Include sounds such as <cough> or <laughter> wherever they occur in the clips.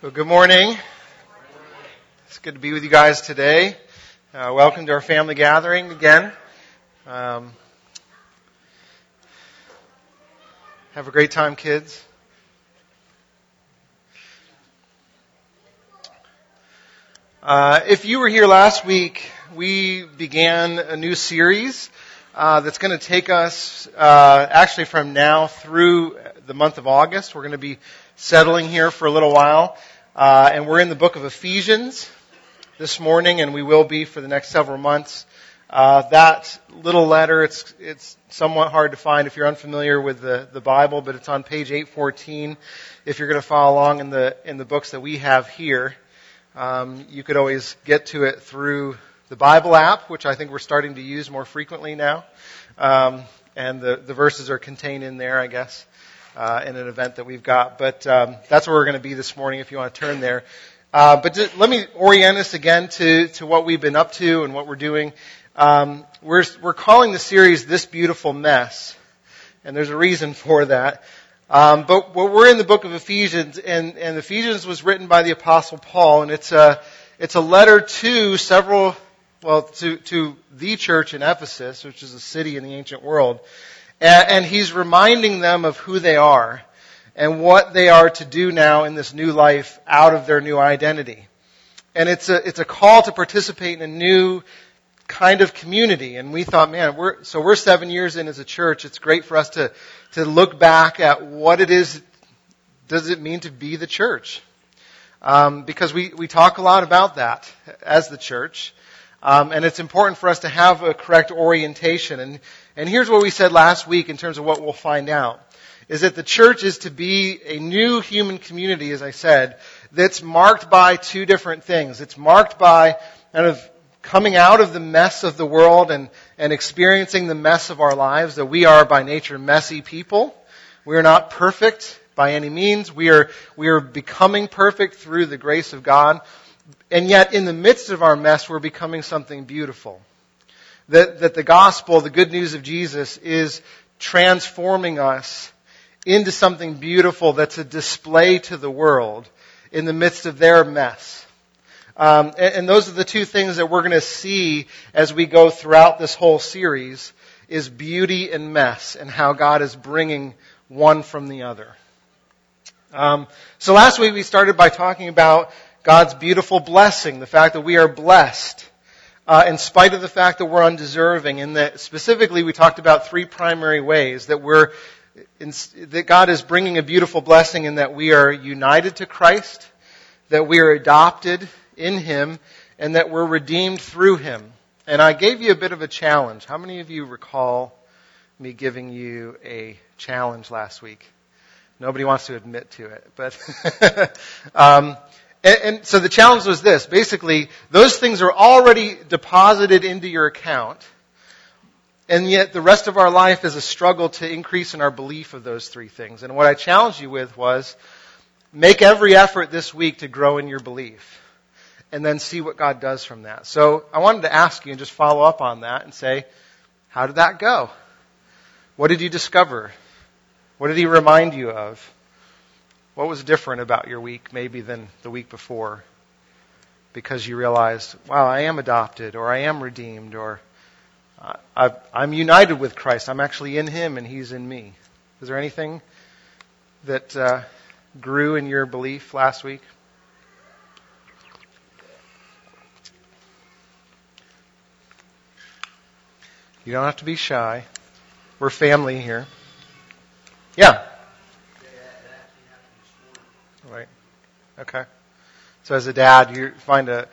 Well, good morning. It's good to be with you guys today. Uh, welcome to our family gathering again. Um, have a great time, kids. Uh, if you were here last week, we began a new series uh, that's going to take us uh, actually from now through the month of August. We're going to be settling here for a little while. Uh, and we're in the book of Ephesians this morning, and we will be for the next several months. Uh, that little letter, it's, it's somewhat hard to find if you're unfamiliar with the, the Bible, but it's on page 814. If you're going to follow along in the, in the books that we have here, um, you could always get to it through the Bible app, which I think we're starting to use more frequently now. Um, and the, the verses are contained in there, I guess uh, in an event that we've got. But um, that's where we're going to be this morning if you want to turn there. Uh, but let me orient us again to, to what we've been up to and what we're doing. Um, we're, we're calling the series This Beautiful Mess. And there's a reason for that. Um, but we're in the book of Ephesians, and, and Ephesians was written by the Apostle Paul, and it's a, it's a letter to several, well, to, to the church in Ephesus, which is a city in the ancient world. And he's reminding them of who they are and what they are to do now in this new life out of their new identity. And it's a, it's a call to participate in a new kind of community. And we thought, man, we're, so we're seven years in as a church. It's great for us to, to look back at what it is, does it mean to be the church? Um, because we, we talk a lot about that as the church. Um, and it's important for us to have a correct orientation. And, and here's what we said last week in terms of what we'll find out. Is that the church is to be a new human community, as I said, that's marked by two different things. It's marked by kind of coming out of the mess of the world and, and experiencing the mess of our lives, that we are by nature messy people. We are not perfect by any means. We are, we are becoming perfect through the grace of God. And yet, in the midst of our mess, we're becoming something beautiful. That, that the gospel, the good news of Jesus, is transforming us into something beautiful that's a display to the world in the midst of their mess. Um, and, and those are the two things that we're going to see as we go throughout this whole series is beauty and mess and how God is bringing one from the other. Um, so last week we started by talking about God's beautiful blessing, the fact that we are blessed. Uh, in spite of the fact that we're undeserving, and that specifically we talked about three primary ways that we're in, that God is bringing a beautiful blessing in that we are united to Christ, that we are adopted in Him, and that we're redeemed through Him. And I gave you a bit of a challenge. How many of you recall me giving you a challenge last week? Nobody wants to admit to it, but <laughs> um, and, and, so the challenge was this. Basically, those things are already deposited into your account, and yet the rest of our life is a struggle to increase in our belief of those three things. And what I challenged you with was make every effort this week to grow in your belief, and then see what God does from that. So I wanted to ask you and just follow up on that and say, how did that go? What did you discover? What did he remind you of? What was different about your week maybe than the week before? Because you realized, wow, I am adopted, or I am redeemed, or i am united with Christ. I'm actually in Him and He's in me. Is there anything that uh, grew in your belief last week? You don't have to be shy. We're family here. Yeah. Right. Okay. So as a dad, you find a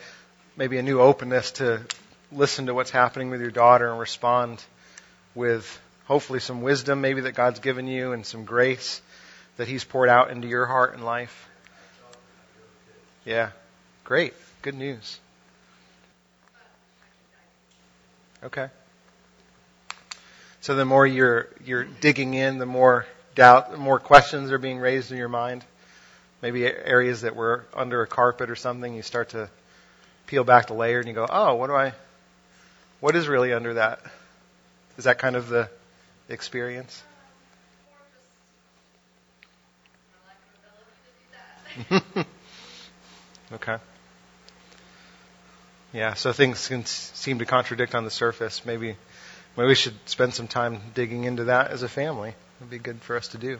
maybe a new openness to listen to what's happening with your daughter and respond with hopefully some wisdom maybe that God's given you and some grace that he's poured out into your heart and life. Yeah. Great. Good news. Okay. So the more you're you're digging in, the more doubt, the more questions are being raised in your mind maybe areas that were under a carpet or something, you start to peel back the layer and you go, oh, what do I, what is really under that? Is that kind of the experience? <laughs> Okay. Yeah, so things can seem to contradict on the surface. Maybe, maybe we should spend some time digging into that as a family. It'd be good for us to do.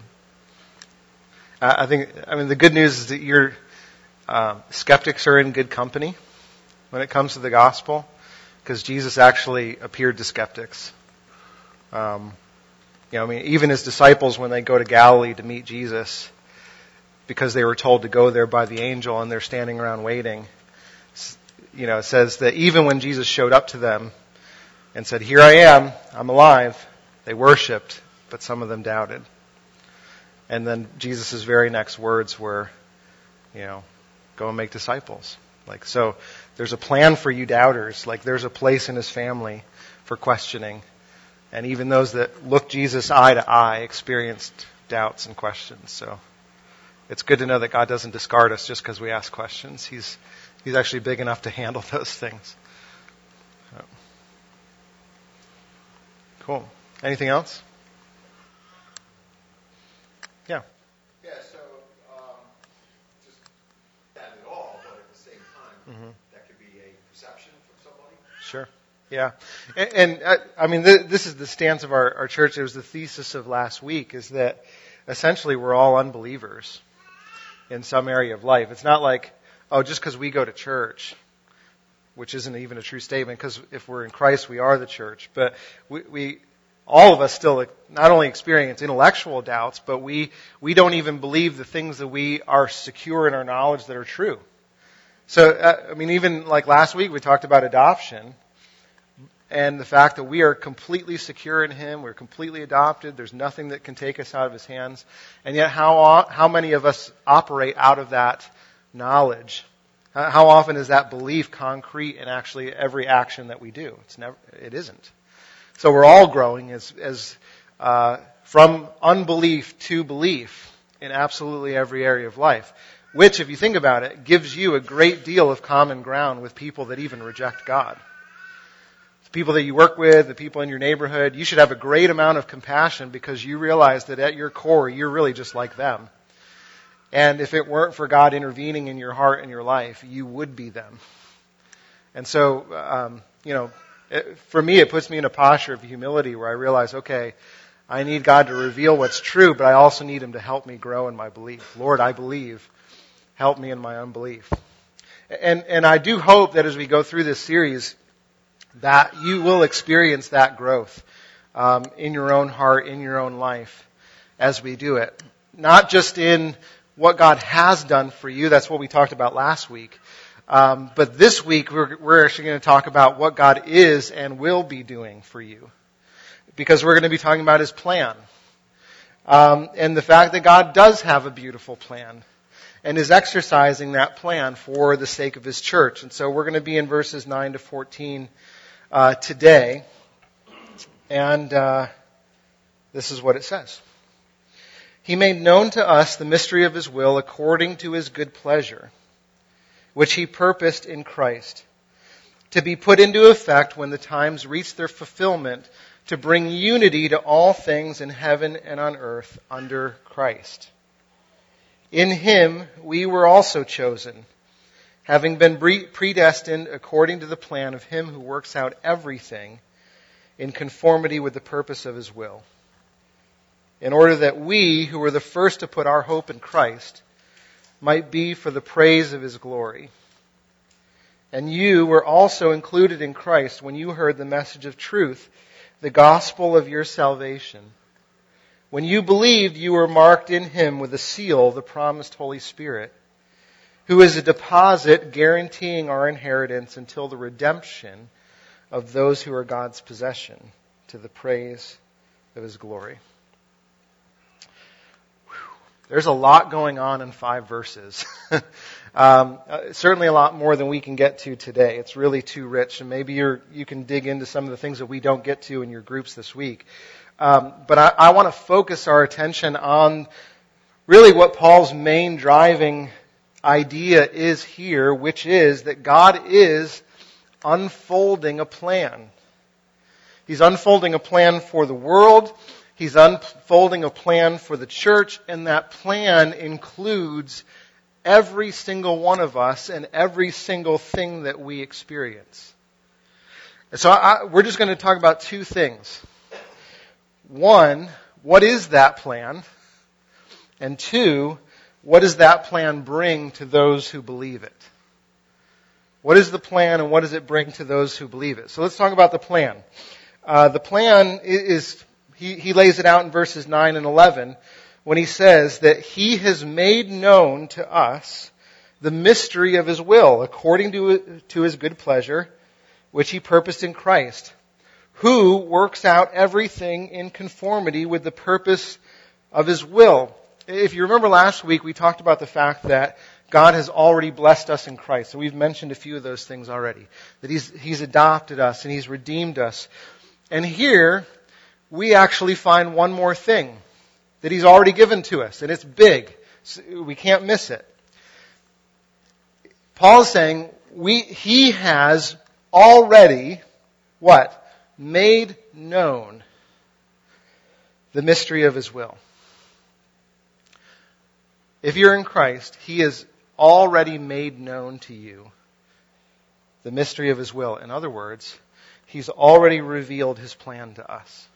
Uh, I think, I mean, the good news is that your uh, skeptics are in good company when it comes to the gospel, because Jesus actually appeared to skeptics. Um, you know, I mean, even his disciples, when they go to Galilee to meet Jesus, because they were told to go there by the angel and they're standing around waiting, you know, it says that even when Jesus showed up to them and said, Here I am, I'm alive, they worshiped, but some of them doubted. And then Jesus' very next words were, you know, go and make disciples. Like, so there's a plan for you doubters. Like, there's a place in his family for questioning. And even those that look Jesus eye to eye experienced doubts and questions. So it's good to know that God doesn't discard us just because we ask questions. He's, he's actually big enough to handle <laughs> those things. Cool. Anything else? Yeah. Yeah, so um, just that at all, but at the same time, mm-hmm. that could be a perception from somebody. Sure. Yeah, and, and uh, I mean, th- this is the stance of our, our church. It was the thesis of last week: is that essentially we're all unbelievers in some area of life. It's not like, oh, just because we go to church, which isn't even a true statement, because if we're in Christ, we are the church. But we, we all of us still not only experience intellectual doubts, but we, we don't even believe the things that we are secure in our knowledge that are true. So, uh, I mean, even like last week, we talked about adoption and the fact that we are completely secure in Him, we're completely adopted, there's nothing that can take us out of His hands. And yet, how, how many of us operate out of that knowledge? How often is that belief concrete in actually every action that we do? It's never, it isn't. So we're all growing as, as uh, from unbelief to belief in absolutely every area of life. Which, if you think about it, gives you a great deal of common ground with people that even reject God the people that you work with, the people in your neighborhood, you should have a great amount of compassion because you realize that at your core, you're really just like them. And if it weren't for God intervening in your heart and your life, you would be them. And so, um, you know, it, for me, it puts me in a posture of humility where I realize, okay, I need God to reveal what's true, but I also need Him to help me grow in my belief. Lord, I believe. Help me in my unbelief. And, and I do hope that as we go through this series, that you will experience that growth um, in your own heart, in your own life, as we do it. Not just in what God has done for you. That's what we talked about last week. Um, but this week we're, we're actually going to talk about what God is and will be doing for you, because we're going to be talking about His plan. Um, and the fact that God does have a beautiful plan and is exercising that plan for the sake of his church. And so we're going to be in verses 9 to 14 uh, today. And uh, this is what it says. He made known to us the mystery of his will according to his good pleasure, which he purposed in Christ, to be put into effect when the times reach their fulfillment, to bring unity to all things in heaven and on earth under Christ. In him we were also chosen having been predestined according to the plan of him who works out everything in conformity with the purpose of his will, in order that we, who were the first to put our hope in Christ, might be for the praise of his glory. And you were also included in Christ when you heard the message of truth, the gospel of your salvation. When you believed, you were marked in him with a seal, the promised Holy Spirit who is a deposit guaranteeing our inheritance until the redemption of those who are God's possession to the praise of his glory. There's a lot going on in five verses. <laughs> um, uh, certainly a lot more than we can get to today. It's really too rich, and maybe you you can dig into some of the things that we don't get to in your groups this week. Um, but I, I want to focus our attention on really what Paul's main driving idea is here, which is that God is unfolding a plan. He's unfolding a plan for the world. He's unfolding a plan for the church, and that plan includes every single one of us and every single thing that we experience. So I, we're just going to talk about two things. One, what is that plan? And two, what does that plan bring to those who believe it? What is the plan and what does it bring to those who believe it? So let's talk about the plan. Uh, the plan is, he, he lays it out in verses 9 and 11 when he says that he has made known to us the mystery of his will according to, to his good pleasure, which he purposed in Christ, who works out everything in conformity with the purpose of his will. If you remember last week, we talked about the fact that God has already blessed us in Christ. So we've mentioned a few of those things already. That He's, He's adopted us and He's redeemed us. And here, we actually find one more thing that He's already given to us, and it's big. we can't miss it. Paul is saying we, He has already, what? Made known the mystery of His will. If you're in Christ, He has already made known to you the mystery of His will. In other words, He's already revealed His plan to us.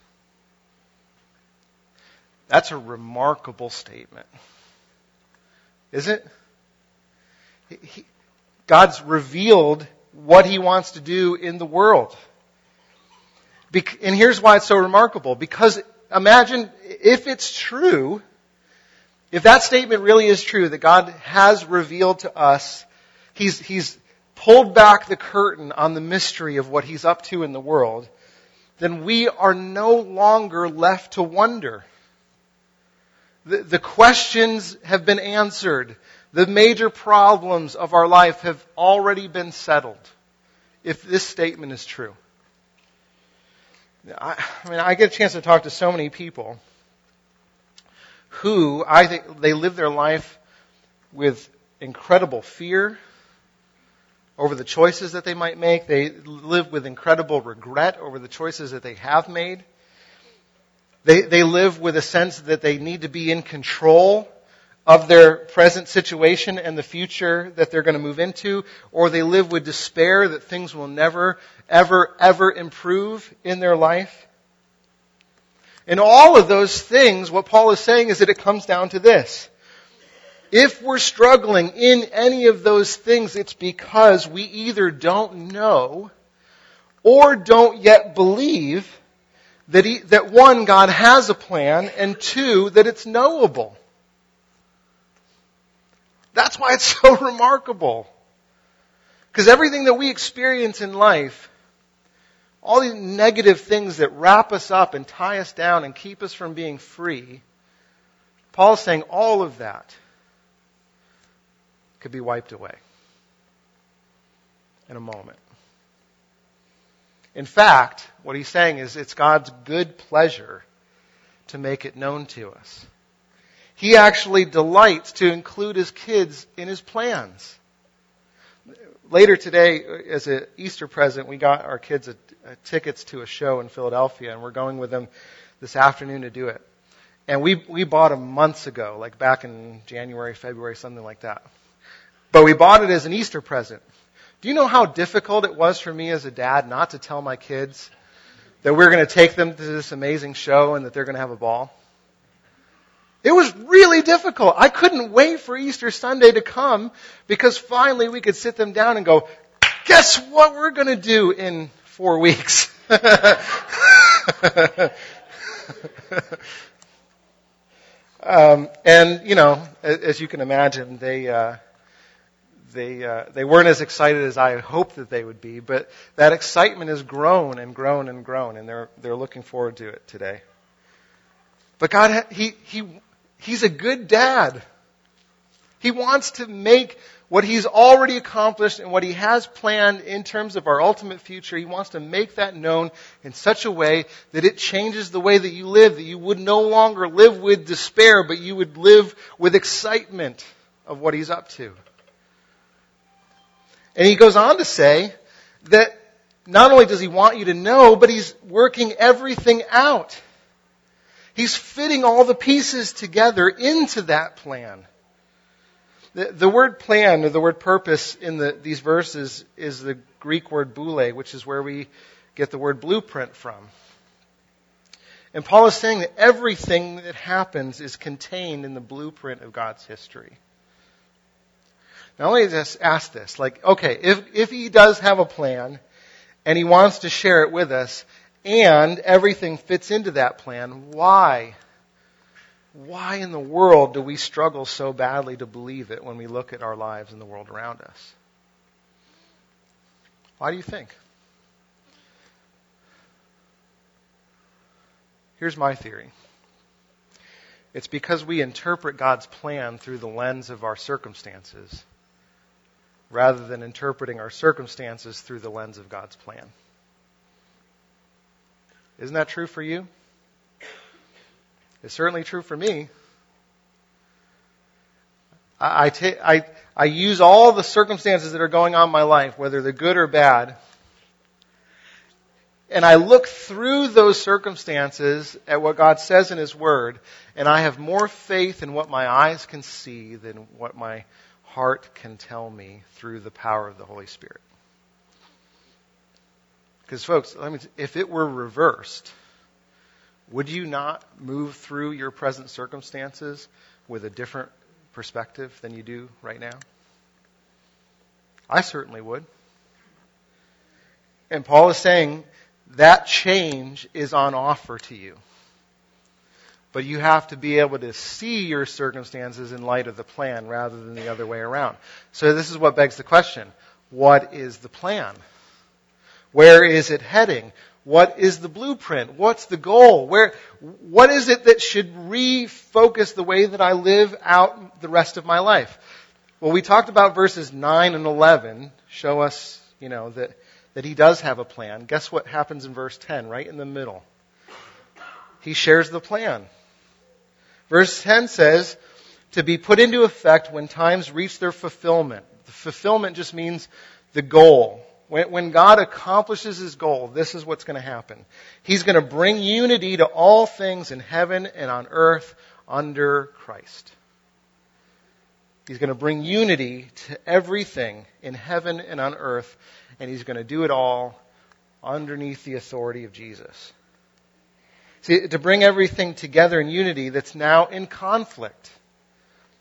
That's a remarkable statement. Is it? He, God's revealed what He wants to do in the world. And here's why it's so remarkable. Because imagine if it's true, if that statement really is true, that God has revealed to us, He's, He's pulled back the curtain on the mystery of what He's up to in the world, then we are no longer left to wonder. The, the questions have been answered. The major problems of our life have already been settled. If this statement is true. I, I mean, I get a chance to talk to so many people who I think they live their life with incredible fear over the choices that they might make. They live with incredible regret over the choices that they have made. They, they live with a sense that they need to be in control of their present situation and the future that they're going to move into, or they live with despair that things will never, ever, ever improve in their life. In all of those things, what Paul is saying is that it comes down to this. If we're struggling in any of those things, it's because we either don't know or don't yet believe that, he, that one, God has a plan, and two, that it's knowable. That's why it's <laughs> so remarkable. Because everything that we experience in life, all these negative things that wrap us up and tie us down and keep us from being free, Paul's saying all of that could be wiped away in a moment. In fact, what he's saying is it's God's good pleasure to make it known to us. He actually delights to include his kids in his plans. Later today, as an Easter present, we got our kids a, a tickets to a show in Philadelphia, and we're going with them this afternoon to do it. And we we bought them months ago, like back in January, February, something like that. But we bought it as an Easter present. Do you know how difficult it was for me as a dad not to tell my kids that we're going to take them to this amazing show and that they're going to have a ball? It was really difficult. I couldn't wait for Easter Sunday to come because finally we could sit them down and go, guess what we're going to do in four weeks? <laughs> um, and, you know, as you can imagine, they, uh, they uh, they weren't as excited as I hoped that they would be, but that excitement has grown and grown and grown, and they're they're looking forward to it today. But God, he he he's a good dad. He wants to make what he's already accomplished and what he has planned in terms of our ultimate future. He wants to make that known in such a way that it changes the way that you live, that you would no longer live with despair, but you would live with excitement of what he's up to. And he goes on to say that not only does he want you to know, but he's working everything out. He's fitting all the pieces together into that plan. The, the word plan or the word purpose in the, these verses is the Greek word boule, which is where we get the word blueprint from. And Paul is saying that everything that happens is contained in the blueprint of God's history. Now let me just ask this, like, okay, if, if he does have a plan and he wants to share it with us and everything fits into that plan, why? Why in the world do we struggle so badly to believe it when we look at our lives and the world around us? Why do you think? Here's my theory. It's because we interpret God's plan through the lens of our circumstances rather than interpreting our circumstances through the lens of God's plan. Isn't that true for you? It's certainly true for me. I, use all the circumstances that are going on in my life, whether they're good or bad, and I look through those circumstances at what God says in His Word, and I have more faith in what my eyes can see than what my heart can tell me through the power of the Holy Spirit. Because, folks, let me, if it were reversed, would you not move through your present circumstances with a different perspective than you do right now? I certainly would. And Paul is saying that change is on offer to you. But you have to be able to see your circumstances in light of the plan rather than the other way around. So this is what begs the question. What is the plan? Where is it heading? What is the blueprint? What's the goal? Where, what is it that should refocus the way that I live out the rest of my life? Well, we talked about verses 9 and 11 show us, you know, that that he does have a plan. Guess what happens in verse 10, right in the middle? He shares the plan. Verse 10 says, to be put into effect when times reach their fulfillment. The fulfillment just means the goal. When, when God accomplishes his goal, this is what's going to happen. He's going to bring unity to all things in heaven and on earth under Christ. He's going to bring unity to everything in heaven and on earth and he's going to do it all underneath the authority of Jesus. See, to bring everything together in unity that's now in conflict,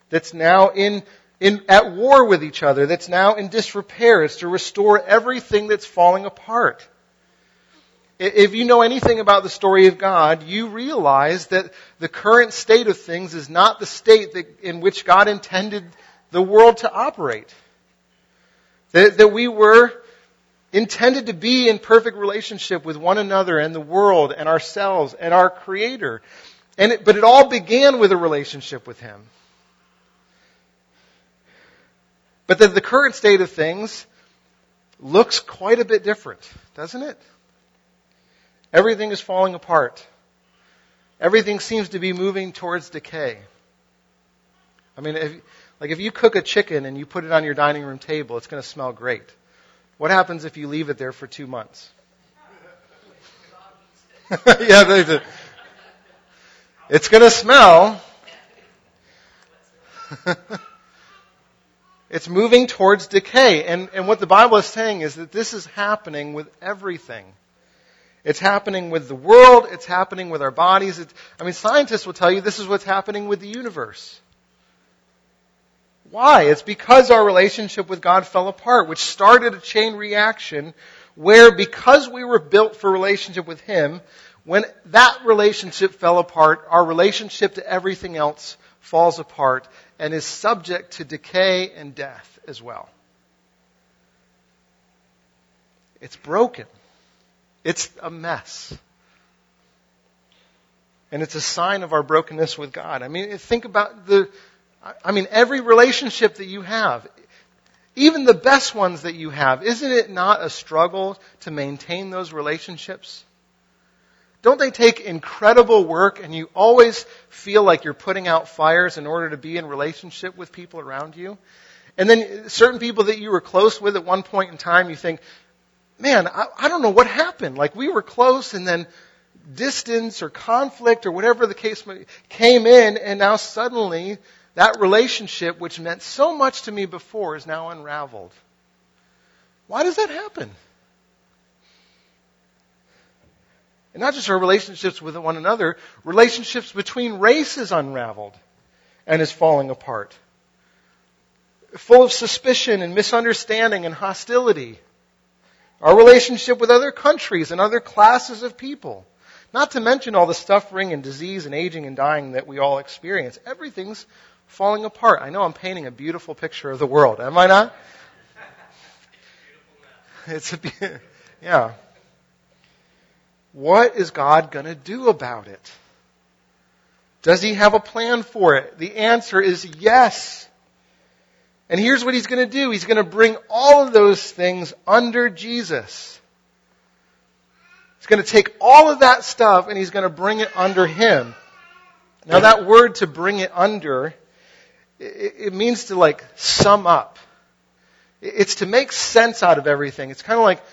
that's now in, in, at war with each other, that's now in disrepair, It's to restore everything that's falling apart. If you know anything about the story of God, you realize that the current state of things is not the state that, in which God intended the world to operate. That, that we were intended to be in perfect relationship with one another and the world and ourselves and our Creator. And it, but it all began with a relationship with Him. But the, the current state of things looks quite a bit different, doesn't it? Everything is falling apart. Everything seems to be moving towards decay. I mean, if, like if you cook a chicken and you put it on your dining room table, it's going to smell great. What happens if you leave it there for two months? <laughs> yeah, it's going to smell. <laughs> it's moving towards decay. And, and what the Bible is saying is that this is happening with everything. It's happening with the world. It's happening with our bodies. I mean, scientists will tell you this is what's happening with the universe. Why? It's because our relationship with God fell apart, which started a chain reaction where because we were built for relationship with Him, when that relationship fell apart, our relationship to everything else falls apart and is subject to decay and death as well. It's broken. It's a mess. And it's a sign of our brokenness with God. I mean, think about the, I mean, every relationship that you have, even the best ones that you have, isn't it not a struggle to maintain those relationships? Don't they take incredible work and you always feel like you're putting out fires in order to be in relationship with people around you? And then certain people that you were close with at one point in time, you think, man, I, I don't know what happened. Like we were close and then distance or conflict or whatever the case may, came in and now suddenly that relationship which meant so much to me before is now unraveled. Why does that happen? And not just our relationships with one another, relationships between races unraveled and is falling apart. Full of suspicion and misunderstanding and hostility. Our relationship with other countries and other classes of people. Not to mention all the suffering and disease and aging and dying that we all experience. Everything's falling apart. I know I'm painting a beautiful picture of the world, am I not? <laughs> It's a, yeah. What is God going to do about it? Does he have a plan for it? The answer is yes. And here's what he's going to do. He's going to bring all of those things under Jesus. He's going to take all of that stuff and he's going to bring it under him. Now that word to bring it under, it, means to like sum up. It's to make sense out of everything. It's kind of like,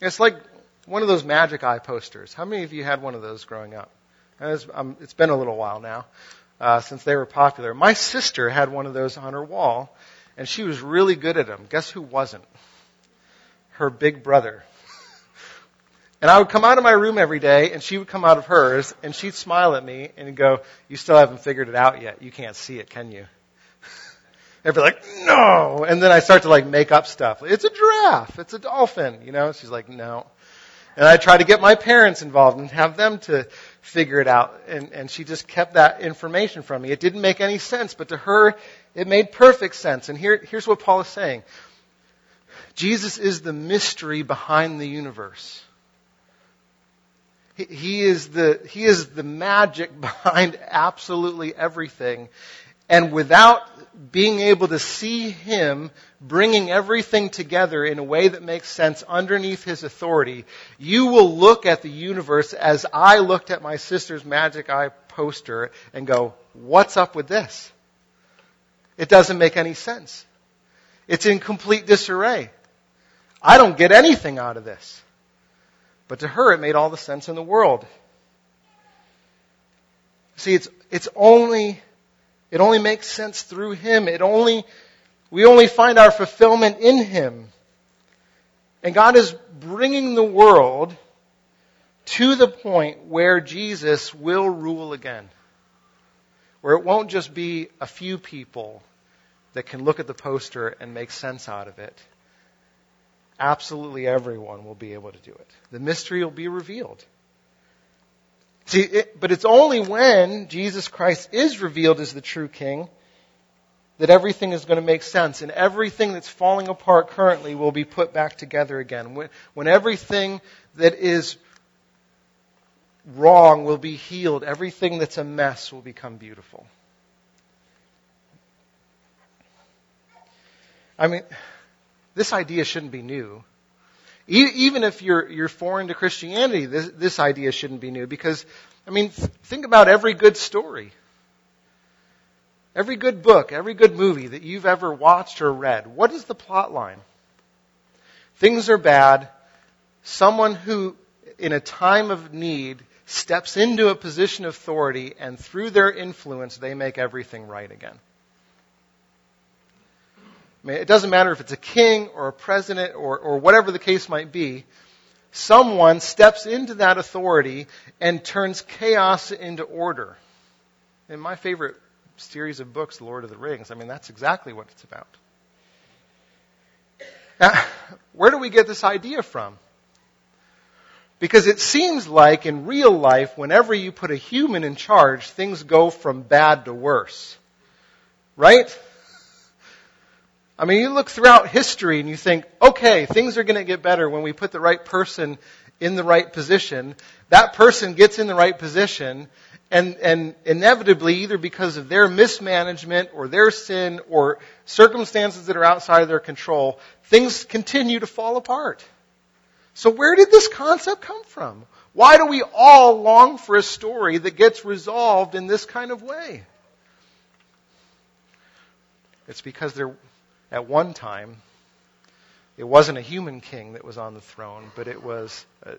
it's like one of those magic eye posters. How many of you had one of those growing up? Um, it's been a little while now uh, since they were popular. My sister had one of those on her wall, and she was really good at them. Guess who wasn't? Her big brother. And I would come out of my room every day, and she would come out of hers, and she'd smile at me and go, "You still haven't figured it out yet. You can't see it, can you?" <laughs> I'd be like, "No," and then I start to like make up stuff. It's a giraffe. It's a dolphin. You know? She's like, "No." And I tried to get my parents involved and have them to figure it out. And, and she just kept that information from me. It didn't make any sense, but to her, it made perfect sense. And here, here's what Paul is saying. Jesus is the mystery behind the universe. He, he is the, he is the magic <laughs> behind absolutely everything. And without being able to see Him bringing everything together in a way that makes sense underneath His authority, you will look at the universe as I looked at my sister's magic eye poster and go, what's up with this? It doesn't make any sense. It's in complete disarray. I don't get anything out of this. But to her, it made all the sense in the world. See, it's, it's only it only makes sense through Him. It only, we only find our fulfillment in Him. And God is bringing the world to the point where Jesus will rule again. Where it won't just be a few people that can look at the poster and make sense out of it. Absolutely everyone will be able to do it. The mystery will be revealed. See, it, but it's only when Jesus Christ is revealed as the true King that everything is going to make sense and everything that's falling apart currently will be put back together again. When, when everything that is wrong will be healed, everything that's a mess will become beautiful. I mean, this idea shouldn't be new. Even if you're, you're foreign to Christianity, this, this idea shouldn't be new because, I mean, think about every good story. Every good book, every good movie that you've ever watched or read. What is the plot line? Things are bad. Someone who, in a time of need, steps into a position of authority and through their influence, they make everything right again it doesn't matter if it's a king or a president or, or whatever the case might be. Someone steps into that authority and turns chaos into order. In my favorite series of books, Lord of the Rings, I mean, that's exactly what it's about. Now, where do we get this idea from? Because it seems like in real life, whenever you put a human in charge, things go from bad to worse. Right? I mean, you look throughout history and you think, okay, things are going to get better when we put the right person in the right position. That person gets in the right position and, and inevitably, either because of their mismanagement or their sin or circumstances that are outside of their control, things continue to fall apart. So where did this concept come from? Why do we all long for a story that gets resolved in this kind of way? It's because there at one time, it wasn't a human king that was on the throne, but it was a,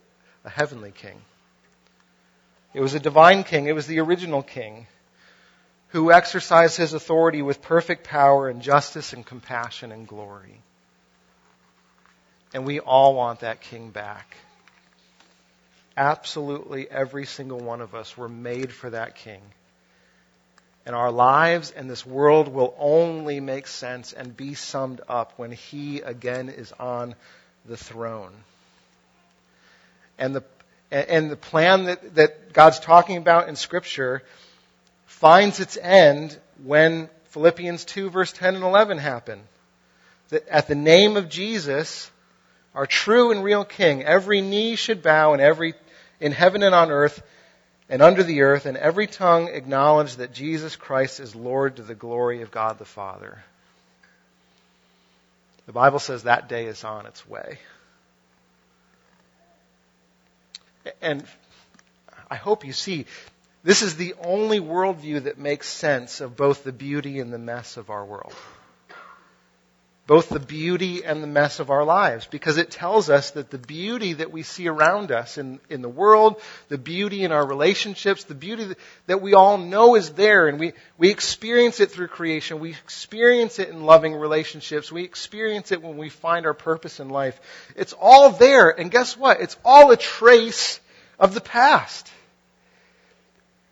a heavenly king. It was a divine king. It was the original king who exercised his authority with perfect power and justice and compassion and glory. And we all want that king back. Absolutely every single one of us were made for that king. And our lives and this world will only make sense and be summed up when he again is on the throne. And the, and the plan that, that God's talking about in Scripture finds its end when Philippians 2, verse 10 and 11 happen. That at the name of Jesus, our true and real King, every knee should bow and every in heaven and on earth and under the earth, and every tongue acknowledge that Jesus Christ is Lord to the glory of God the Father. The Bible says that day is on its way. And I hope you see, this is the only worldview that makes sense of both the beauty and the mess of our world both the beauty and the mess of our lives because it tells us that the beauty that we see around us in, in the world, the beauty in our relationships, the beauty that we all know is there and we, we experience it through creation. We experience it in loving relationships. We experience it when we find our purpose in life. It's all there. And guess what? It's all a trace of the past.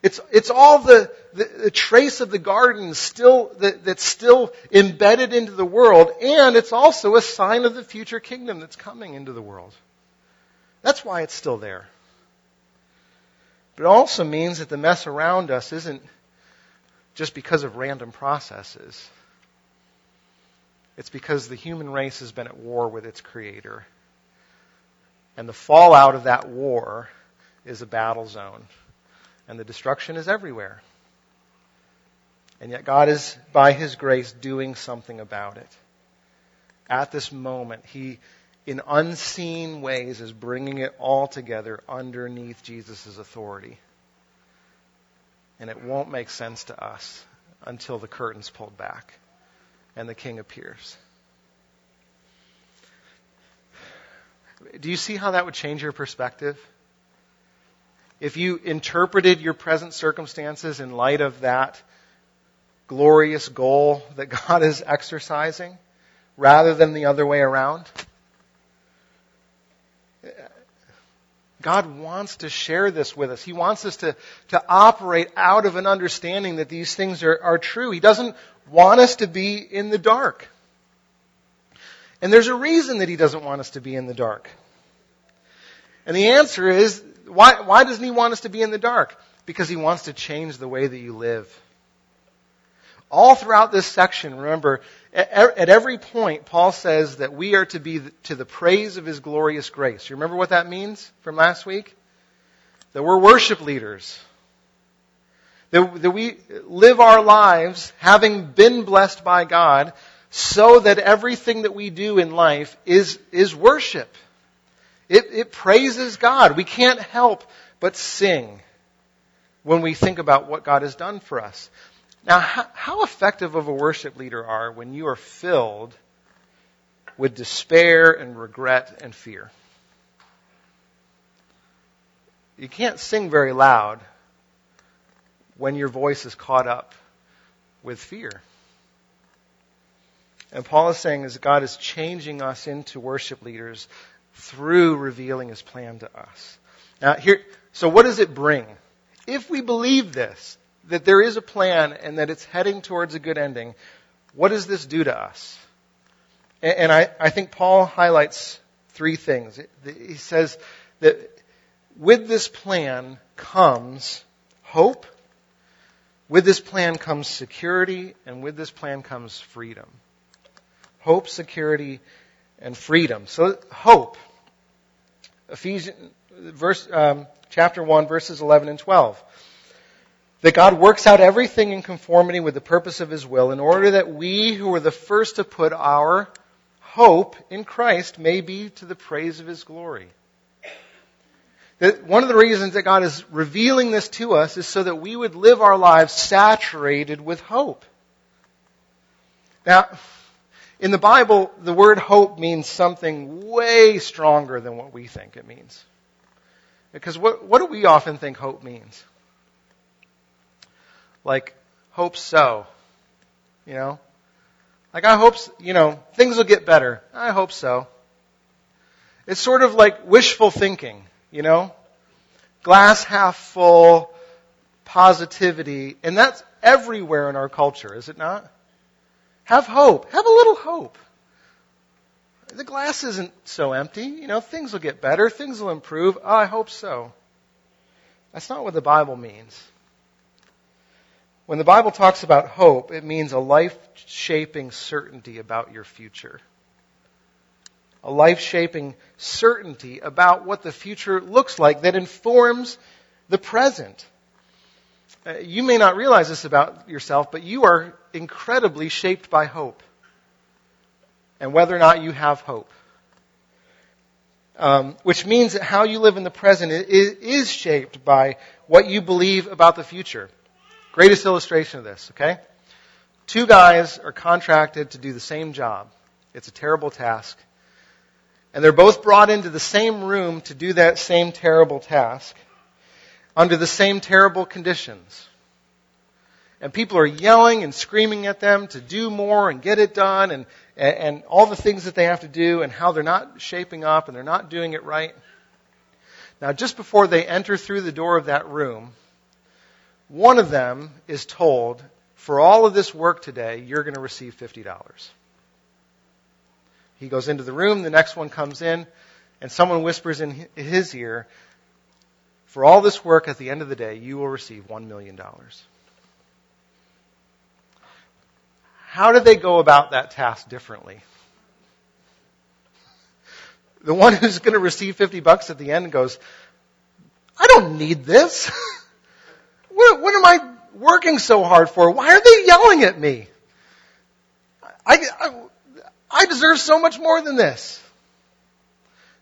It's, it's all the, the, the, trace of the garden still, that, that's still embedded into the world, and it's also a sign of the future kingdom that's coming into the world. That's why it's still there. But it also means that the mess around us isn't just because of random processes. It's because the human race has been at war with its creator. And the fallout of that war is a battle zone and the destruction is everywhere. And yet God is, by His grace, doing something about it. At this moment, He, in unseen ways, is bringing it all together underneath Jesus' authority. And it won't make sense to us until the curtain's pulled back and the King appears. Do you see how that would change your perspective? If you interpreted your present circumstances in light of that glorious goal that <laughs> God is exercising rather than the other way around? God wants to share this with us. He wants us to, to operate out of an understanding that these things are, are true. He doesn't want us to be in the dark. And there's a reason that He doesn't want us to be in the dark. And the answer is why, why doesn't he want us to be in the dark? Because he wants to change the way that you live. All throughout this section, remember, at every point, Paul says that we are to be to the praise of his glorious grace. You remember what that means from last week? That we're worship leaders. That, that we live our lives having been blessed by God so that everything that we do in life is, is worship. It, it praises God. We can't help but sing when we think about what God has done for us. Now, how, how effective of a worship leader are when you are filled with despair and regret and fear? You can't sing very loud when your voice is caught up with fear. And Paul is saying is God is changing us into worship leaders through revealing his plan to us. Now, here, so what does it bring? If we believe this, that there is a plan and that it's heading towards a good ending, what does this do to us? And, I, I think Paul highlights three things. He says that with this plan comes hope, with this plan comes security, and with this plan comes freedom. Hope, security, and freedom. So, hope. Ephesians, verse, um, chapter 1, verses 11 and 12. That God works out everything in conformity with the purpose of His will in order that we who were the first to put our hope in Christ may be to the praise of His glory. That one of the reasons that God is revealing this to us is so that we would live our lives saturated with hope. Now, in the Bible, the word hope means something way stronger than what we think it means. Because what, what do we often think hope means? Like, hope so. You know? Like, I hope, you know, things will get better. I hope so. It's sort of like wishful thinking, you know? Glass half full, positivity, and that's everywhere in our culture, is it not? Have hope. Have a little hope. The glass isn't so empty. You know, things will get better. Things will improve. Oh, I hope so. That's not what the Bible means. When the Bible talks about hope, it means a life shaping certainty about your future. A life shaping certainty about what the future looks like that informs the present. Uh, you may not realize this about yourself, but you are incredibly shaped by hope and whether or not you have hope. Um, which means that how you live in the present is, is shaped by what you believe about the future. Greatest illustration of this, okay? Two guys are contracted to do the same job. It's a terrible task. And they're both brought into the same room to do that same terrible task under the same terrible conditions and people are yelling and screaming at them to do more and get it done and, and, all the things that they have to do and how they're not shaping up and they're not doing it right. Now, just before they enter through the door of that room, one of them is told, for all of this work today, you're going to receive $50. He goes into the room, the next one comes in, and someone whispers in his ear, for all this work at the end of the day, you will receive $1 million. How did they go about that task differently? The one who's going to receive 50 bucks at the end goes, I don't need this. <laughs> what, what, am I working so hard for? Why are they yelling at me? I, I, I deserve so much more than this.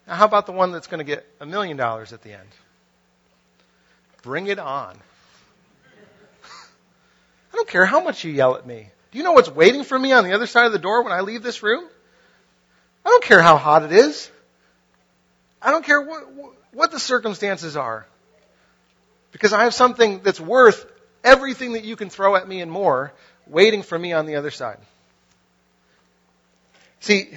Now, how about the one that's going to get a million dollars at the end? Bring it on. <laughs> I don't care how much you yell at me. Do you know what's waiting for me on the other side of the door when I leave this room? I don't care how hot it is. I don't care what, what the circumstances are. Because I have something that's worth everything that you can throw at me and more waiting for me on the other side. See,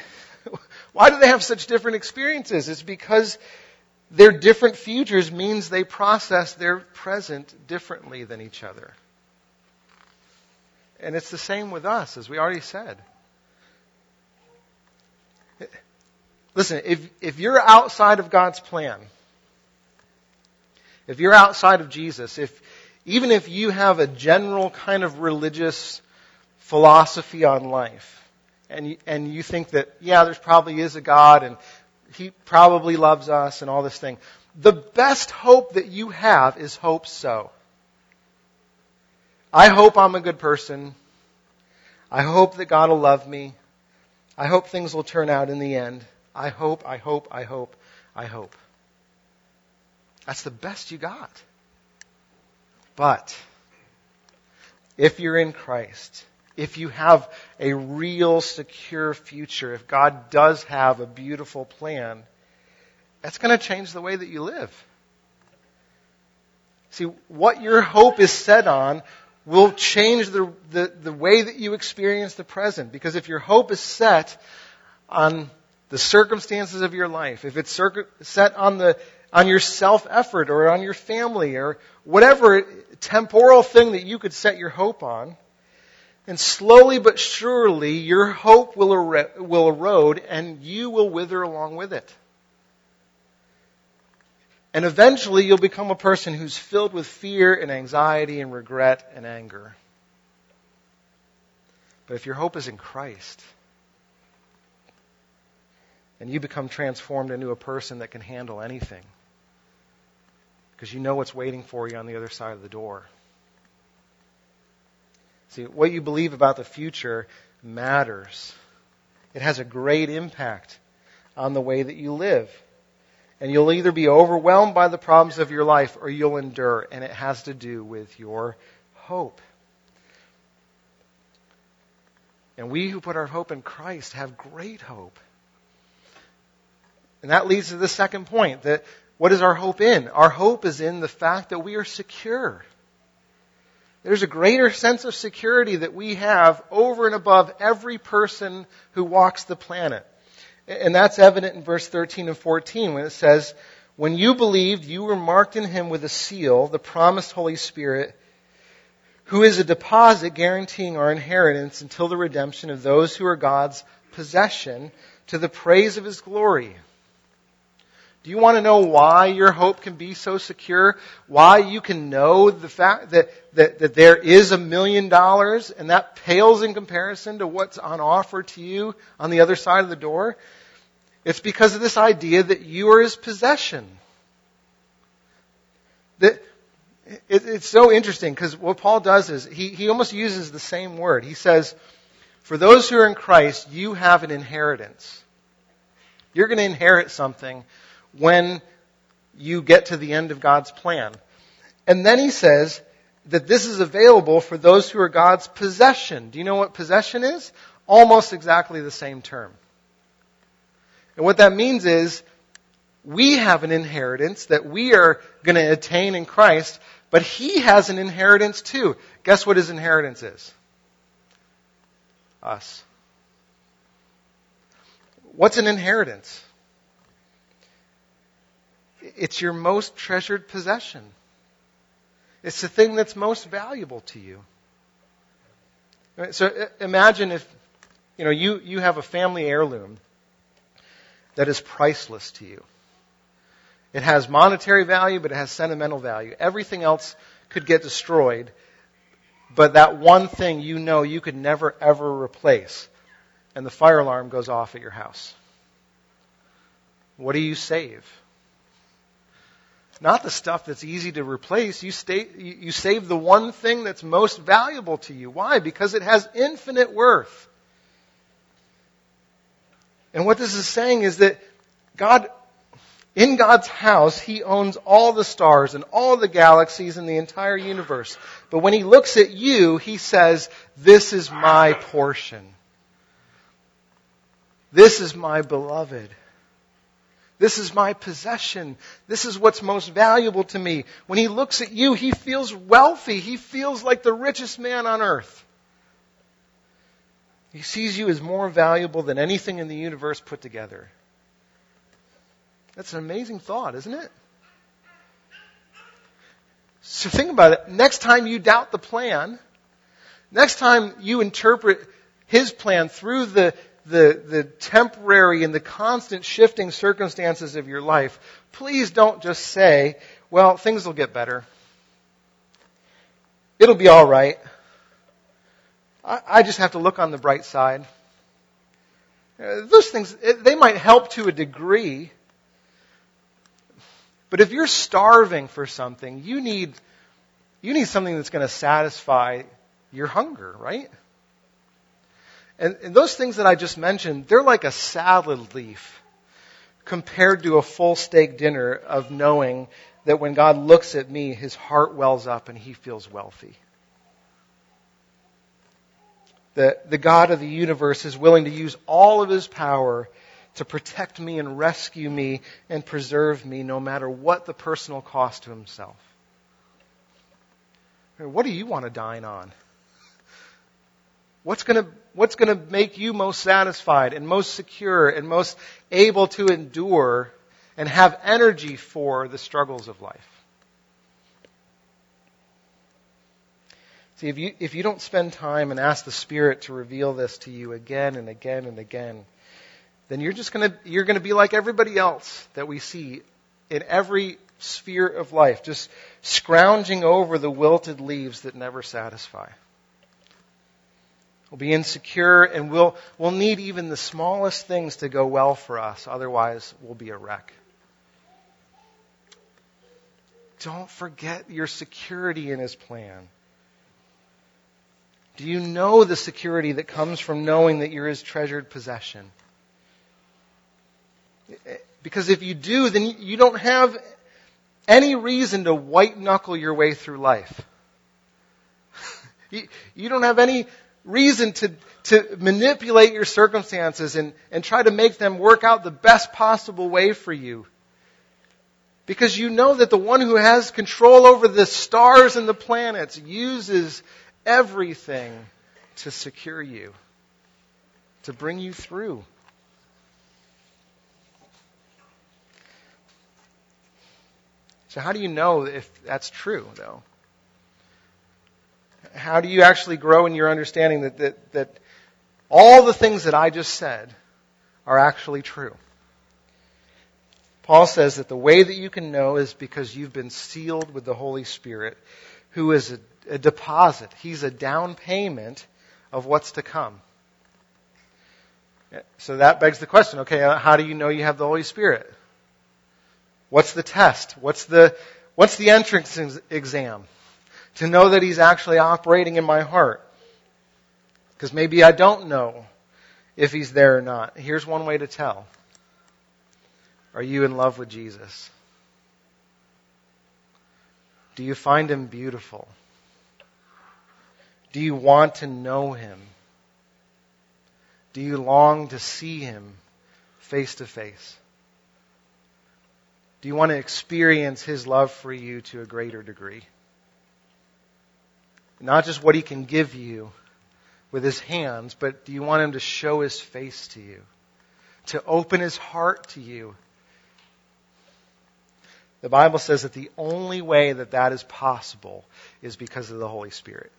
<laughs> why do they have such different experiences? It's because their different futures means they process their present differently than each other. And it's the same with us, as we already said. Listen, if, if you're outside of God's plan, if you're outside of Jesus, if, even if you have a general kind of religious philosophy on life, and you, and you think that, yeah, there's probably is a God and He probably loves us and all this thing, the best hope that you have is hope so. I hope I'm a good person. I hope that God will love me. I hope things will turn out in the end. I hope, I hope, I hope, I hope. That's the best you got. But if you're in Christ, if you have a real secure future, if God does have a beautiful plan, that's going to change the way that you live. See, what your hope is set on will change the, the, the way that you experience the present. Because if your hope is set on the circumstances of your life, if it's set on the on your self effort or on your family or whatever temporal thing that you could set your hope on, and slowly but surely your hope will, er- will erode and you will wither along with it. And eventually you'll become a person who's filled with fear and anxiety and regret and anger. But if your hope is in Christ, and you become transformed into a person that can handle anything, because you know what's waiting for you on the other side of the door. See, what you believe about the future matters. It has a great impact on the way that you live. And you'll either be overwhelmed by the problems of your life or you'll endure. And it has to do with your hope. And we who put our hope in Christ have great hope. And that leads to the second point that what is our hope in? Our hope is in the fact that we are secure. There's a greater sense of security that we have over and above every person who walks the planet. And that's evident in verse 13 and 14 when it says, When you believed, you were marked in him with a seal, the promised Holy Spirit, who is a deposit guaranteeing our inheritance until the redemption of those who are God's possession to the praise of his glory. Do you want to know why your hope can be so secure? Why you can know the fact that, that, that there is a million dollars and that pales in comparison to what's on offer to you on the other side of the door? It's because of this idea that you are his possession. That, it, it's so interesting because what Paul does is he, he almost uses the same word. He says, for those who are in Christ, you have an inheritance. You're going to inherit something when you get to the end of God's plan. And then he says that this is available for those who are God's possession. Do you know what possession is? Almost exactly the same term. And what that means is we have an inheritance that we are going to attain in Christ, but he has an inheritance too. Guess what his inheritance is? Us. What's an inheritance? It's your most treasured possession. It's the thing that's most valuable to you. So imagine if, you know, you, you have a family heirloom that is priceless to you. It has monetary value, but it has sentimental value. Everything else could get destroyed, but that one thing you know you could never ever replace, and the fire alarm goes off at your house. What do you save? Not the stuff that's easy to replace. You, stay, you save the one thing that's most valuable to you. Why? Because it has infinite worth. And what this is saying is that God, in God's house, He owns all the stars and all the galaxies and the entire universe. But when He looks at you, He says, This is my portion. This is my beloved. This is my possession. This is what's most valuable to me. When he looks at you, he feels wealthy. He feels like the richest man on earth. He sees you as more valuable than anything in the universe put together. That's an amazing thought, isn't it? So think about it. Next time you doubt the plan, next time you interpret his plan through the the, the temporary and the constant shifting circumstances of your life, please don't just say, well, things will get better. It'll be all right. I, I just have to look on the bright side. Uh, those things, they might help to a degree. But if you're starving for something, you need, you need something that's going to satisfy your hunger, right? And, and those things that I just mentioned, they're like a salad leaf compared to a full steak dinner of knowing that when God looks at me, his heart wells up and he feels wealthy. The, the God of the universe is willing to use all of his power to protect me and rescue me and preserve me no matter what the personal cost to himself. What do you want to dine on? What's going to, what's going to make you most satisfied and most secure and most able to endure and have energy for the struggles of life? See, if you, if you don't spend time and ask the Spirit to reveal this to you again and again and again, then you're just gonna, you're gonna be like everybody else that we see in every sphere of life, just scrounging over the wilted leaves that never satisfy. We'll be insecure and we'll, we'll need even the smallest things to go well for us. Otherwise, we'll be a wreck. Don't forget your security in His plan. Do you know the security that comes from knowing that you're His treasured possession? Because if you do, then you don't have any reason to white knuckle your way through life. <laughs> you don't have any reason to, to manipulate your circumstances and, and try to make them work out the best possible way for you. Because you know that the one who has control over the stars and the planets uses everything to secure you, to bring you through. So, how do you know if that's true, though? How do you actually grow in your understanding that, that, that all the things that I just said are actually true? Paul says that the way that you can know is because you've been sealed with the Holy Spirit, who is a, a deposit. He's a down payment of what's to come. So that begs the question okay, uh, how do you know you have the Holy Spirit? What's the test? What's the, what's the entrance exam? To know that He's actually operating in my heart. Because maybe I don't know if He's there or not. Here's one way to tell. Are you in love with Jesus? Do you find Him beautiful? Do you want to know Him? Do you long to see Him face to face? Do you want to experience His love for you to a greater degree? Not just what He can give you with His hands, but do you want Him to show His face to you? To open His heart to you? The Bible says that the only way that that is possible is because of the Holy Spirit.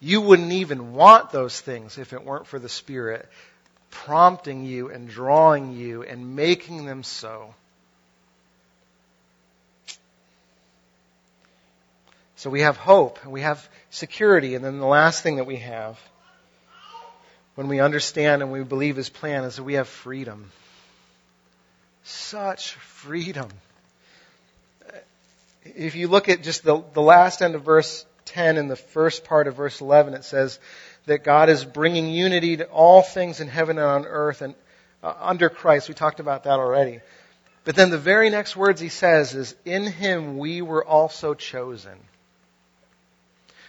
You wouldn't even want those things if it weren't for the Spirit prompting you and drawing you and making them so. So we have hope and we have security. And then the last thing that we have when we understand and we believe His plan is that we have freedom. Such freedom. If you look at just the, the last end of verse 10 and the first part of verse 11, it says that God is bringing unity to all things in heaven and on earth and uh, under Christ. We talked about that already. But then the very next words he says is, In him we were also chosen.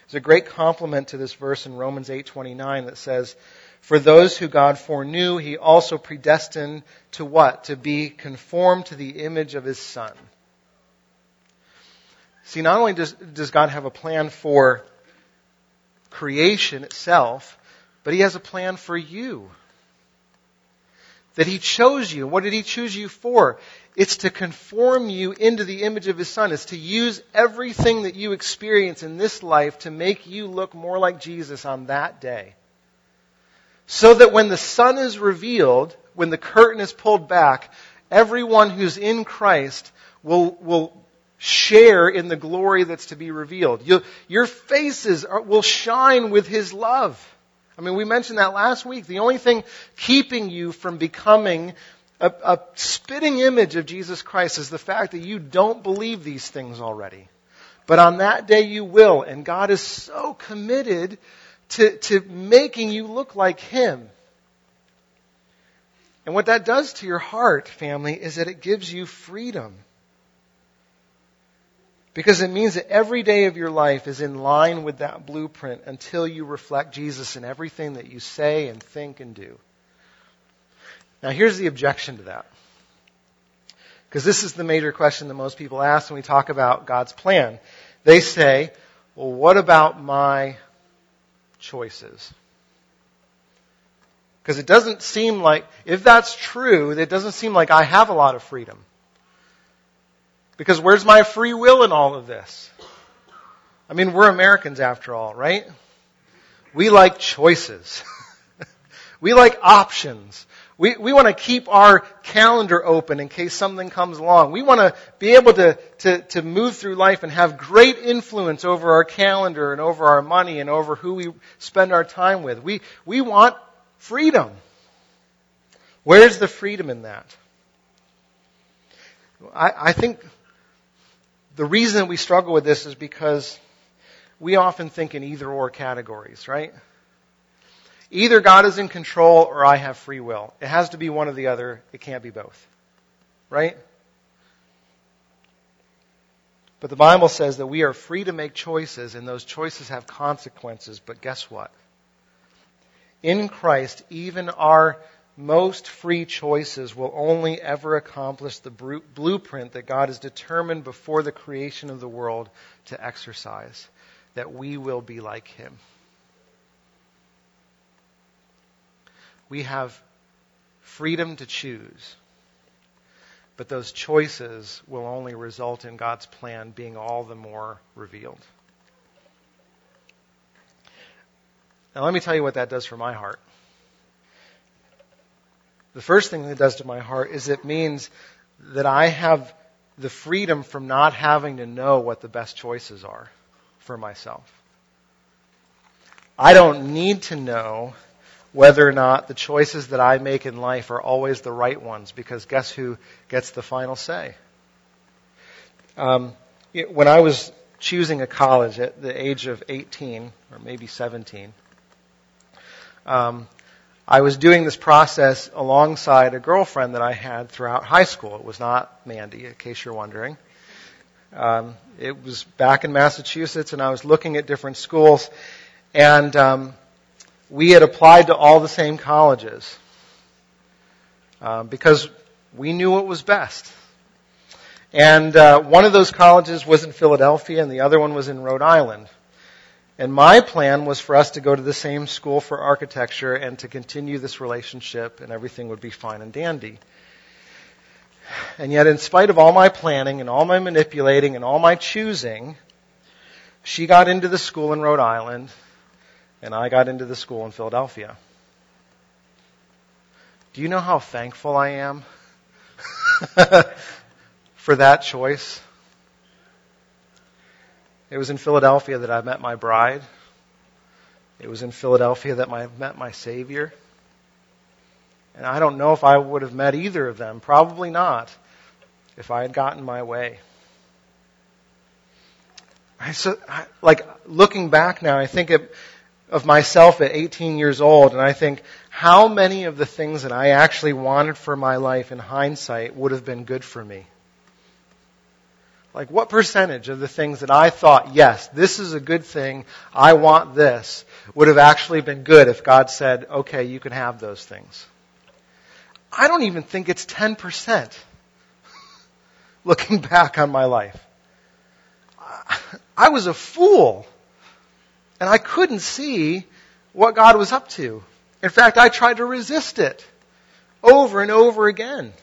There's a great complement to this verse in Romans 8:29 that says, "For those who God foreknew, he also predestined to what? To be conformed to the image of his son." See, not only does, does God have a plan for creation itself, but he has a plan for you. That he chose you. What did he choose you for? It's to conform you into the image of his son. It's to use everything that you experience in this life to make you look more like Jesus on that day. So that when the son is revealed, when the curtain is pulled back, everyone who's in Christ will, will share in the glory that's to be revealed. You, your faces are, will shine with his love. I mean, we mentioned that last week. The only thing keeping you from becoming a, a spitting image of Jesus Christ is the fact that you don't believe these things already. But on that day you will, and God is so committed to, to making you look like Him. And what that does to your heart, family, is that it gives you freedom. Because it means that every day of your life is in line with that blueprint until you reflect Jesus in everything that you say and think and do. Now, here's the objection to that. Because this is the major question that most people ask when we talk about God's plan. They say, well, what about my choices? Because it doesn't seem like, if that's true, it doesn't seem like I have a lot of freedom. Because where's my free will in all of this? I mean, we're Americans after all, right? We like choices. <laughs> we like options. We, we want to keep our calendar open in case something comes along. We want to be able to, to, to move through life and have great influence over our calendar and over our money and over who we spend our time with. We, we want freedom. Where's the freedom in that? I, I think the reason we struggle with this is because we often think in either or categories, right? Either God is in control or I have free will. It has to be one or the other. It can't be both. Right? But the Bible says that we are free to make choices and those choices have consequences. But guess what? In Christ, even our most free choices will only ever accomplish the blueprint that God has determined before the creation of the world to exercise, that we will be like Him. We have freedom to choose, but those choices will only result in God's plan being all the more revealed. Now, let me tell you what that does for my heart. The first thing that does to my heart is it means that I have the freedom from not having to know what the best choices are for myself. I don't need to know whether or not the choices that I make in life are always the right ones because guess who gets the final say? Um, it, when I was choosing a college at the age of 18 or maybe 17, um, I was doing this process alongside a girlfriend that I had throughout high school. It was not Mandy, in case you're wondering. Um, it was back in Massachusetts, and I was looking at different schools, and um, we had applied to all the same colleges um, because we knew what was best. And uh, one of those colleges was in Philadelphia, and the other one was in Rhode Island. And my plan was for us to go to the same school for architecture and to continue this relationship, and everything would be fine and dandy. And yet, in spite of all my planning and all my manipulating and all my choosing, she got into the school in Rhode Island, and I got into the school in Philadelphia. Do you know how thankful I am <laughs> for that choice? It was in Philadelphia that I met my bride. It was in Philadelphia that I met my Savior. And I don't know if I would have met either of them. Probably not, if I had gotten my way. I, so, I, like looking back now, I think of, of myself at 18 years old, and I think how many of the things that I actually wanted for my life in hindsight would have been good for me. Like, what percentage of the things that I thought, yes, this is a good thing, I want this, would have actually been good if God said, okay, you can have those things? I don't even think it's 10%. <laughs> Looking back on my life. I was a fool. And I couldn't see what God was up to. In fact, I tried to resist it over and over again.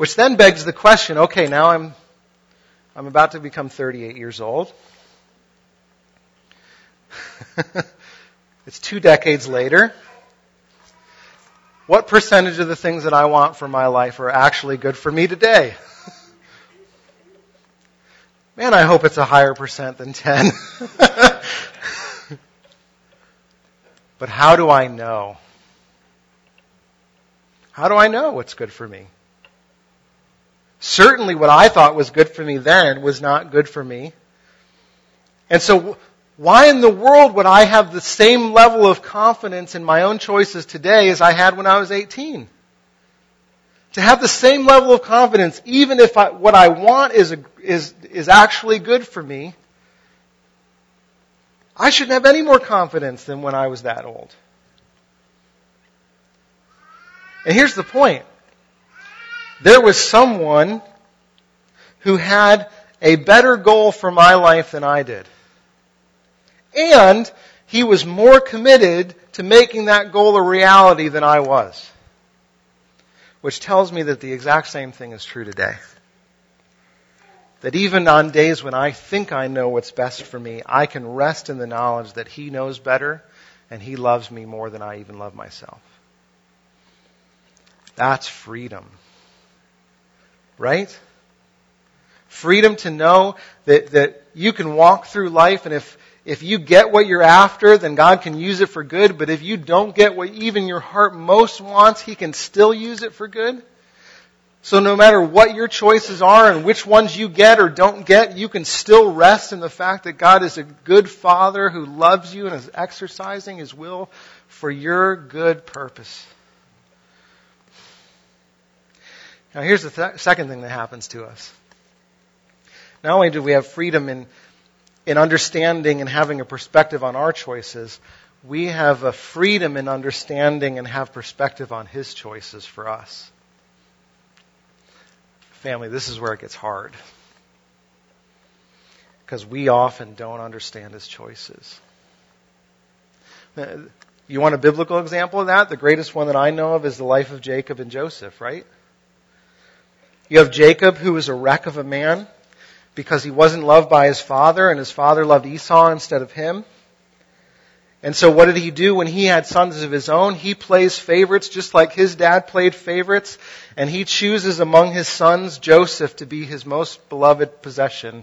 Which then begs the question, okay, now I'm, I'm about to become 38 years old. <laughs> it's two decades later. What percentage of the things that I want for my life are actually good for me today? <laughs> Man, I hope it's a higher percent than 10. <laughs> but how do I know? How do I know what's good for me? Certainly what I thought was good for me then was not good for me. And so why in the world would I have the same level of confidence in my own choices today as I had when I was 18? To have the same level of confidence, even if I, what I want is, a, is, is actually good for me, I shouldn't have any more confidence than when I was that old. And here's the point there was someone who had a better goal for my life than I did. And he was more committed to making that goal a reality than I was. Which tells me that the exact same thing is true today. That even on days when I think I know what's best for me, I can rest in the knowledge that he knows better and he loves me more than I even love myself. That's freedom right? Freedom to know that, that you can walk through life and if, if you get what you're after, then God can use it for good. But if you don't get what even your heart most wants, He can still use it for good. So no matter what your choices are and which ones you get or don't get, you can still rest in the fact that God is a good Father who loves you and is exercising His will for your good purpose. Now, here's the th- second thing that happens to us. Not only do we have freedom in, in understanding and having a perspective on our choices, we have a freedom in understanding and have perspective on His choices for us. Family, this is where it gets hard. Because we often don't understand His choices. Uh, you want a biblical example of that? The greatest one that I know of is the life of Jacob and Joseph, right? You have Jacob, who was a wreck of a man because he wasn't loved by his father, and his father loved Esau instead of him. And so what did he do when he had sons of his own? He plays favorites just like his dad played favorites, and he chooses among his sons Joseph to be his most beloved possession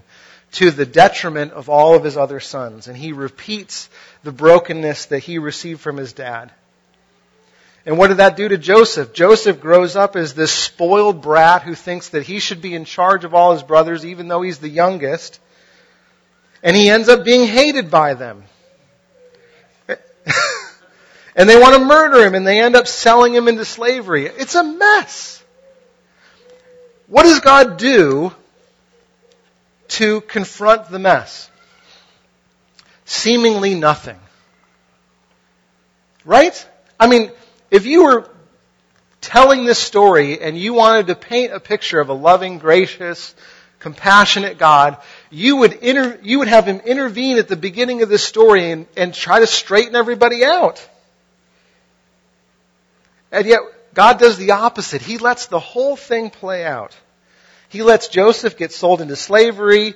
to the detriment of all of his other sons. And he repeats the brokenness that he received from his dad. And what did that do to Joseph? Joseph grows up as this spoiled brat who thinks that he should be in charge of all his brothers even though he's the youngest. And he ends up being hated by them. <laughs> and they want to murder him and they end up selling him into slavery. It's a mess. What does God do to confront the mess? Seemingly nothing. Right? I mean, if you were telling this story and you wanted to paint a picture of a loving, gracious, compassionate God, you would, inter- you would have him intervene at the beginning of this story and, and try to straighten everybody out. And yet, God does the opposite. He lets the whole thing play out. He lets Joseph get sold into slavery,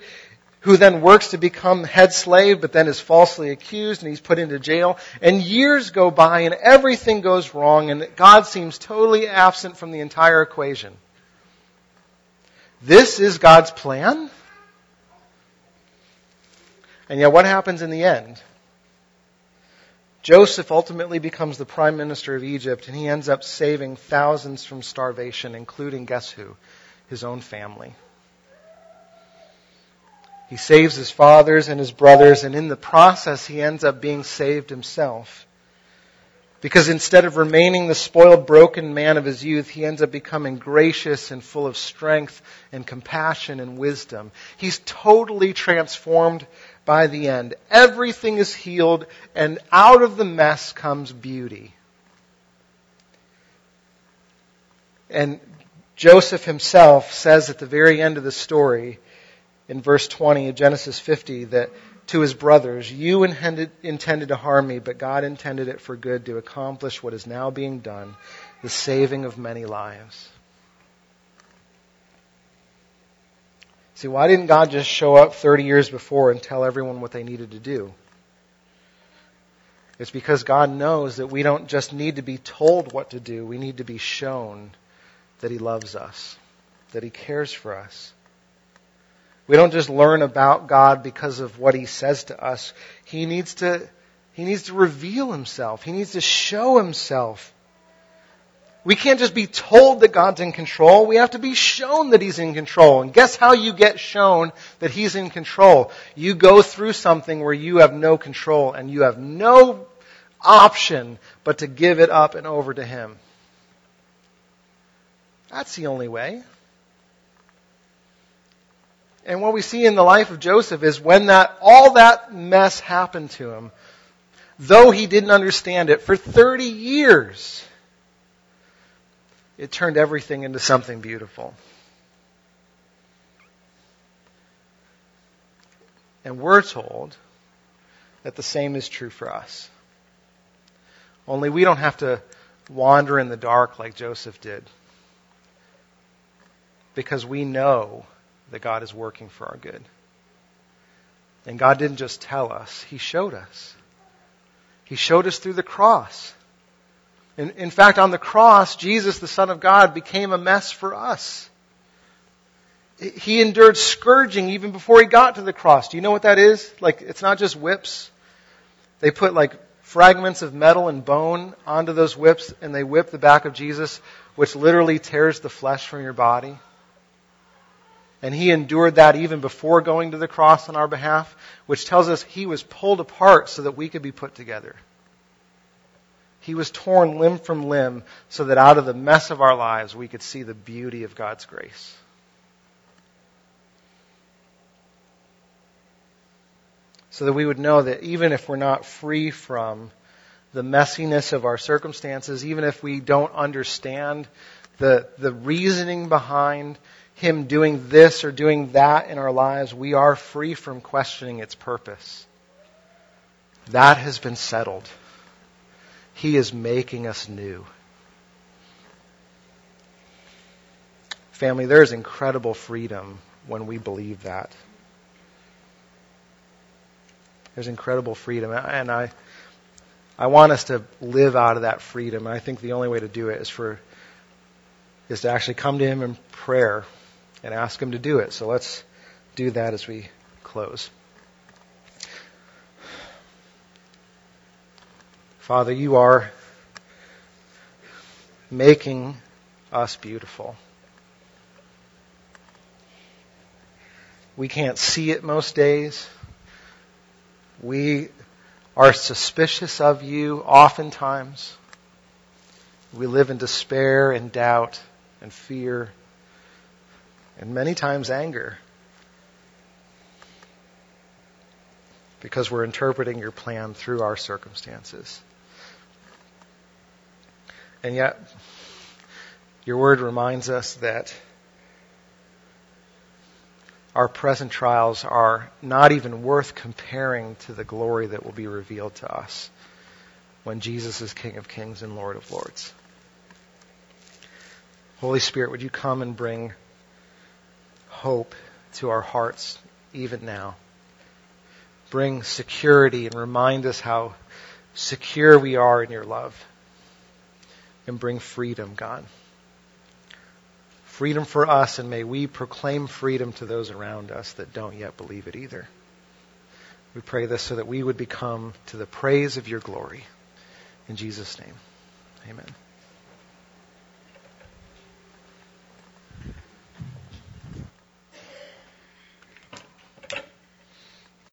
who then works to become head slave, but then is falsely accused and he's put into jail. And years go by and everything goes wrong and God seems totally absent from the entire equation. This is God's plan? And yet what happens in the end? Joseph ultimately becomes the prime minister of Egypt and he ends up saving thousands from starvation, including guess who? his own family. He saves his fathers and his brothers, and in the process, he ends up being saved himself. Because instead of remaining the spoiled, broken man of his youth, he ends up becoming gracious and full of strength and compassion and wisdom. He's totally transformed by the end. Everything is healed, and out of the mess comes beauty. And Joseph himself says at the very end of the story, in verse 20 of Genesis 50, that to his brothers, You intended, intended to harm me, but God intended it for good to accomplish what is now being done, the saving of many lives. See, why didn't God just show up 30 years before and tell everyone what they needed to do? It's because God knows that we don't just need to be told what to do, we need to be shown that He loves us, that He cares for us. We don't just learn about God because of what He says to us. He needs to, He needs to reveal Himself. He needs to show Himself. We can't just be told that God's in control. We have to be shown that He's in control. And guess how you get shown that He's in control? You go through something where you have no control and you have no option but to give it up and over to Him. That's the only way. And what we see in the life of Joseph is when that, all that mess happened to him, though he didn't understand it for 30 years, it turned everything into something beautiful. And we're told that the same is true for us. Only we don't have to wander in the dark like Joseph did because we know that God is working for our good. And God didn't just tell us, He showed us. He showed us through the cross. In, in fact, on the cross, Jesus, the Son of God, became a mess for us. He endured scourging even before he got to the cross. Do you know what that is? Like, it's not just whips. They put like fragments of metal and bone onto those whips and they whip the back of Jesus, which literally tears the flesh from your body. And he endured that even before going to the cross on our behalf, which tells us he was pulled apart so that we could be put together. He was torn limb from limb so that out of the mess of our lives we could see the beauty of God's grace. So that we would know that even if we're not free from the messiness of our circumstances, even if we don't understand the, the reasoning behind Him doing this or doing that in our lives, we are free from questioning its purpose. That has been settled. He is making us new. Family, there is incredible freedom when we believe that. There's incredible freedom. And I, I want us to live out of that freedom. I think the only way to do it is for is to actually come to him in prayer and ask him to do it. So let's do that as we close. Father, you are making us beautiful. We can't see it most days. We are suspicious of you oftentimes. We live in despair and doubt and fear and many times anger because we're interpreting your plan through our circumstances. And yet, your word reminds us that our present trials are not even worth comparing to the glory that will be revealed to us when Jesus is King of Kings and Lord of Lords. Holy Spirit, would you come and bring hope to our hearts even now? Bring security and remind us how secure we are in your love. And bring freedom, God freedom for us, and may we proclaim freedom to those around us that don't yet believe it either. We pray this so that we would become to the praise of your glory. In Jesus' name, amen.